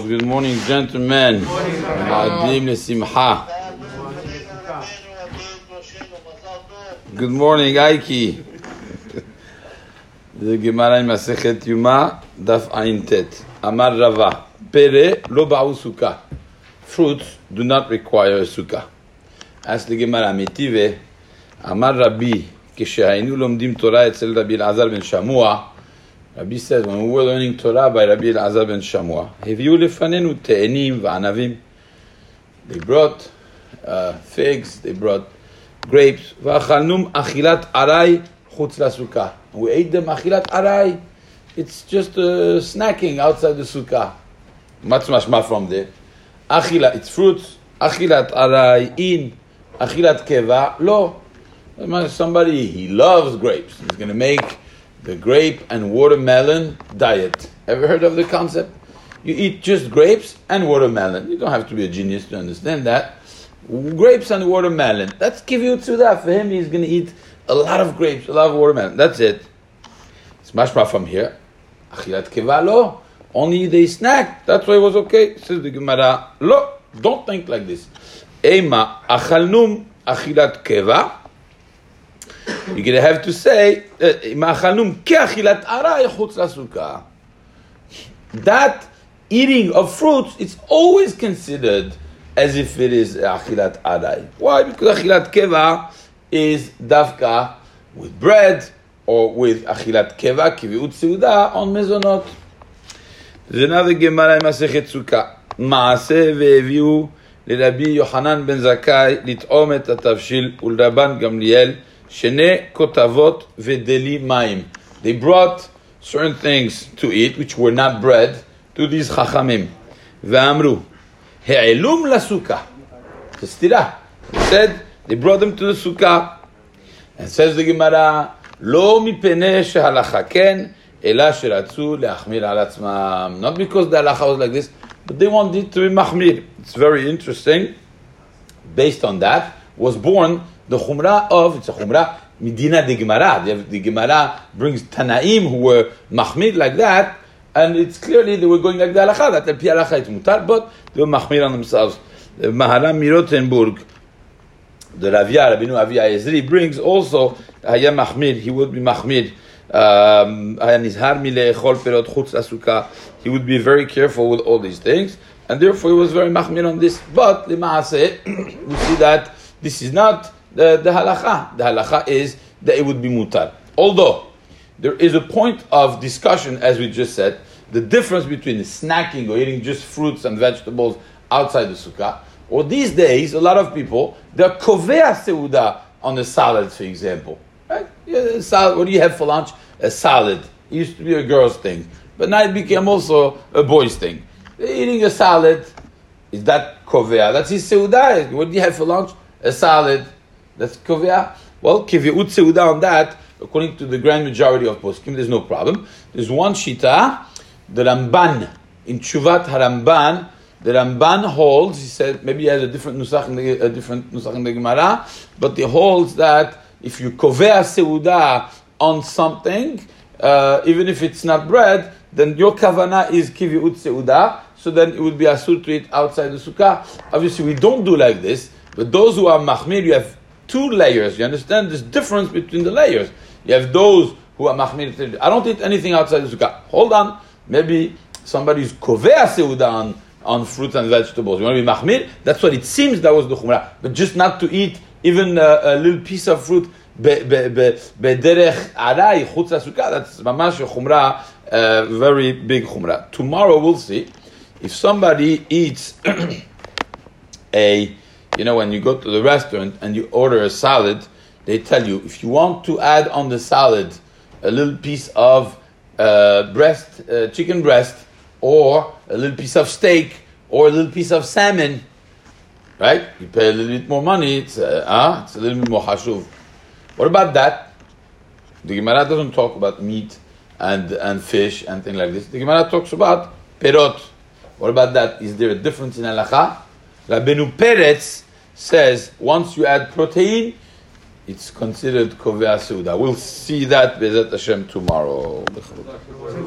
Shavuot. Good morning, gentlemen. Ma'adim lesimcha. Good morning, Aiki. The Gemara in Masechet Yuma, Daf Ayin Tet. Amar Rava. Pere lo ba'u sukkah. Fruits do not require a sukkah. Ask the Gemara, Mitive. Amar Rabbi. כשהיינו לומדים תורה אצל רבי אלעזר בן שמוע, Rabbi says, when we were learning Torah by Rabbi Elazar ben Shamua, הביאו לפנינו תאנים וענבים. They brought uh, figs, they brought grapes, ואכלנו אכילת ארעי חוץ לסוכה. We ate them אכילת ארעי. It's just uh, snacking outside the sukkah. What's mashma from there? אכילה, it's fruits. אכילת ארעי, in. אכילת קבע, לא. Somebody, he loves grapes. He's going to make the grape and watermelon diet. Ever heard of the concept? You eat just grapes and watermelon. You don't have to be a genius to understand that. Grapes and watermelon. That's give you that. For him, he's going to eat a lot of grapes, a lot of watermelon. That's it. It's mashma from here. Achilat kevalo. Only they snack. That's why it was okay. Says the Gemara. Lo. Don't think like this. Ema achalnum achilat keva. You're going to have to say, uh, that eating of fruits, it's always considered as if it is achilat aray. Why? Because achilat keva is davka with bread or with achilat keva, kiviut seuda, on mezonot. There's another Gemara in Masechet Sukkah. מעשה והביאו לרבי יוחנן בן זכאי לטעום את התבשיל ולרבן גמליאל Shene kotavot vedeli maim. They brought certain things to eat, which were not bread, to these chachamim. Ve'amru, he'elum la sukkah. It's They they brought them to the sukkah. And says the Gemara, לא מפני שהלכה כן, אלא שרצו להחמיר על עצמם. Not because the halacha was like this, but they wanted to be mahmir. It's very interesting. Based on that, was born the Chumrah of, it's a Chumrah, Medina de Gemara. The, the Gemara brings Tanaim who were Mahmir like that, and it's clearly they were going like the Halacha, that the Pi Halacha it's mutar, but they were Mahmir on themselves. The Maharam Mirotenburg, the Ravia, Rabbeinu Avia Ezri, brings also, Haya Mahmir, he would be Mahmir. Um, he would be very careful with all these things, and therefore he was very mahmir on this. But we see that this is not the, the halacha. The halacha is that it would be mutar. Although there is a point of discussion, as we just said, the difference between snacking or eating just fruits and vegetables outside the sukkah, or these days, a lot of people, they're kovea seuda on the salad, for example. Right? Yeah, salad, what do you have for lunch? A salad. It used to be a girl's thing, but now it became also a boy's thing. Eating a salad, is that kovea? That's his seuda. What do you have for lunch? A salad. That's kovia. Well, kivyut seuda on that, according to the grand majority of poskim, there's no problem. There's one shita, the Ramban in Chuvat Haramban. The Ramban holds. He said maybe he has a different nusach in the, a different nusach in the Gemara, but he holds that if you kovea seuda on something, uh, even if it's not bread, then your kavana is kivyut seuda. So then it would be asur to eat outside the sukkah. Obviously, we don't do like this. But those who are mahmir, you have two layers. You understand? There's difference between the layers. You have those who are mahmir. I don't eat anything outside the sukkah. Hold on. Maybe somebody's kovea seuda on, on fruits and vegetables. You want to be mahmir? That's what it seems that was the chumrah. But just not to eat even a, a little piece of fruit bederech aray chutz sukkah. That's mamash chumrah, uh, very big chumrah. Tomorrow we'll see if somebody eats a you know, when you go to the restaurant and you order a salad, they tell you if you want to add on the salad a little piece of uh, breast, uh, chicken breast, or a little piece of steak, or a little piece of salmon, right? You pay a little bit more money. It's uh, uh it's a little bit more hashuv. What about that? The Gemara doesn't talk about meat and and fish and things like this. The Gemara talks about perot. What about that? Is there a difference in halacha? Rabbeinu Peretz says once you add protein, it's considered kovea. We'll see that Bezat Hashem tomorrow.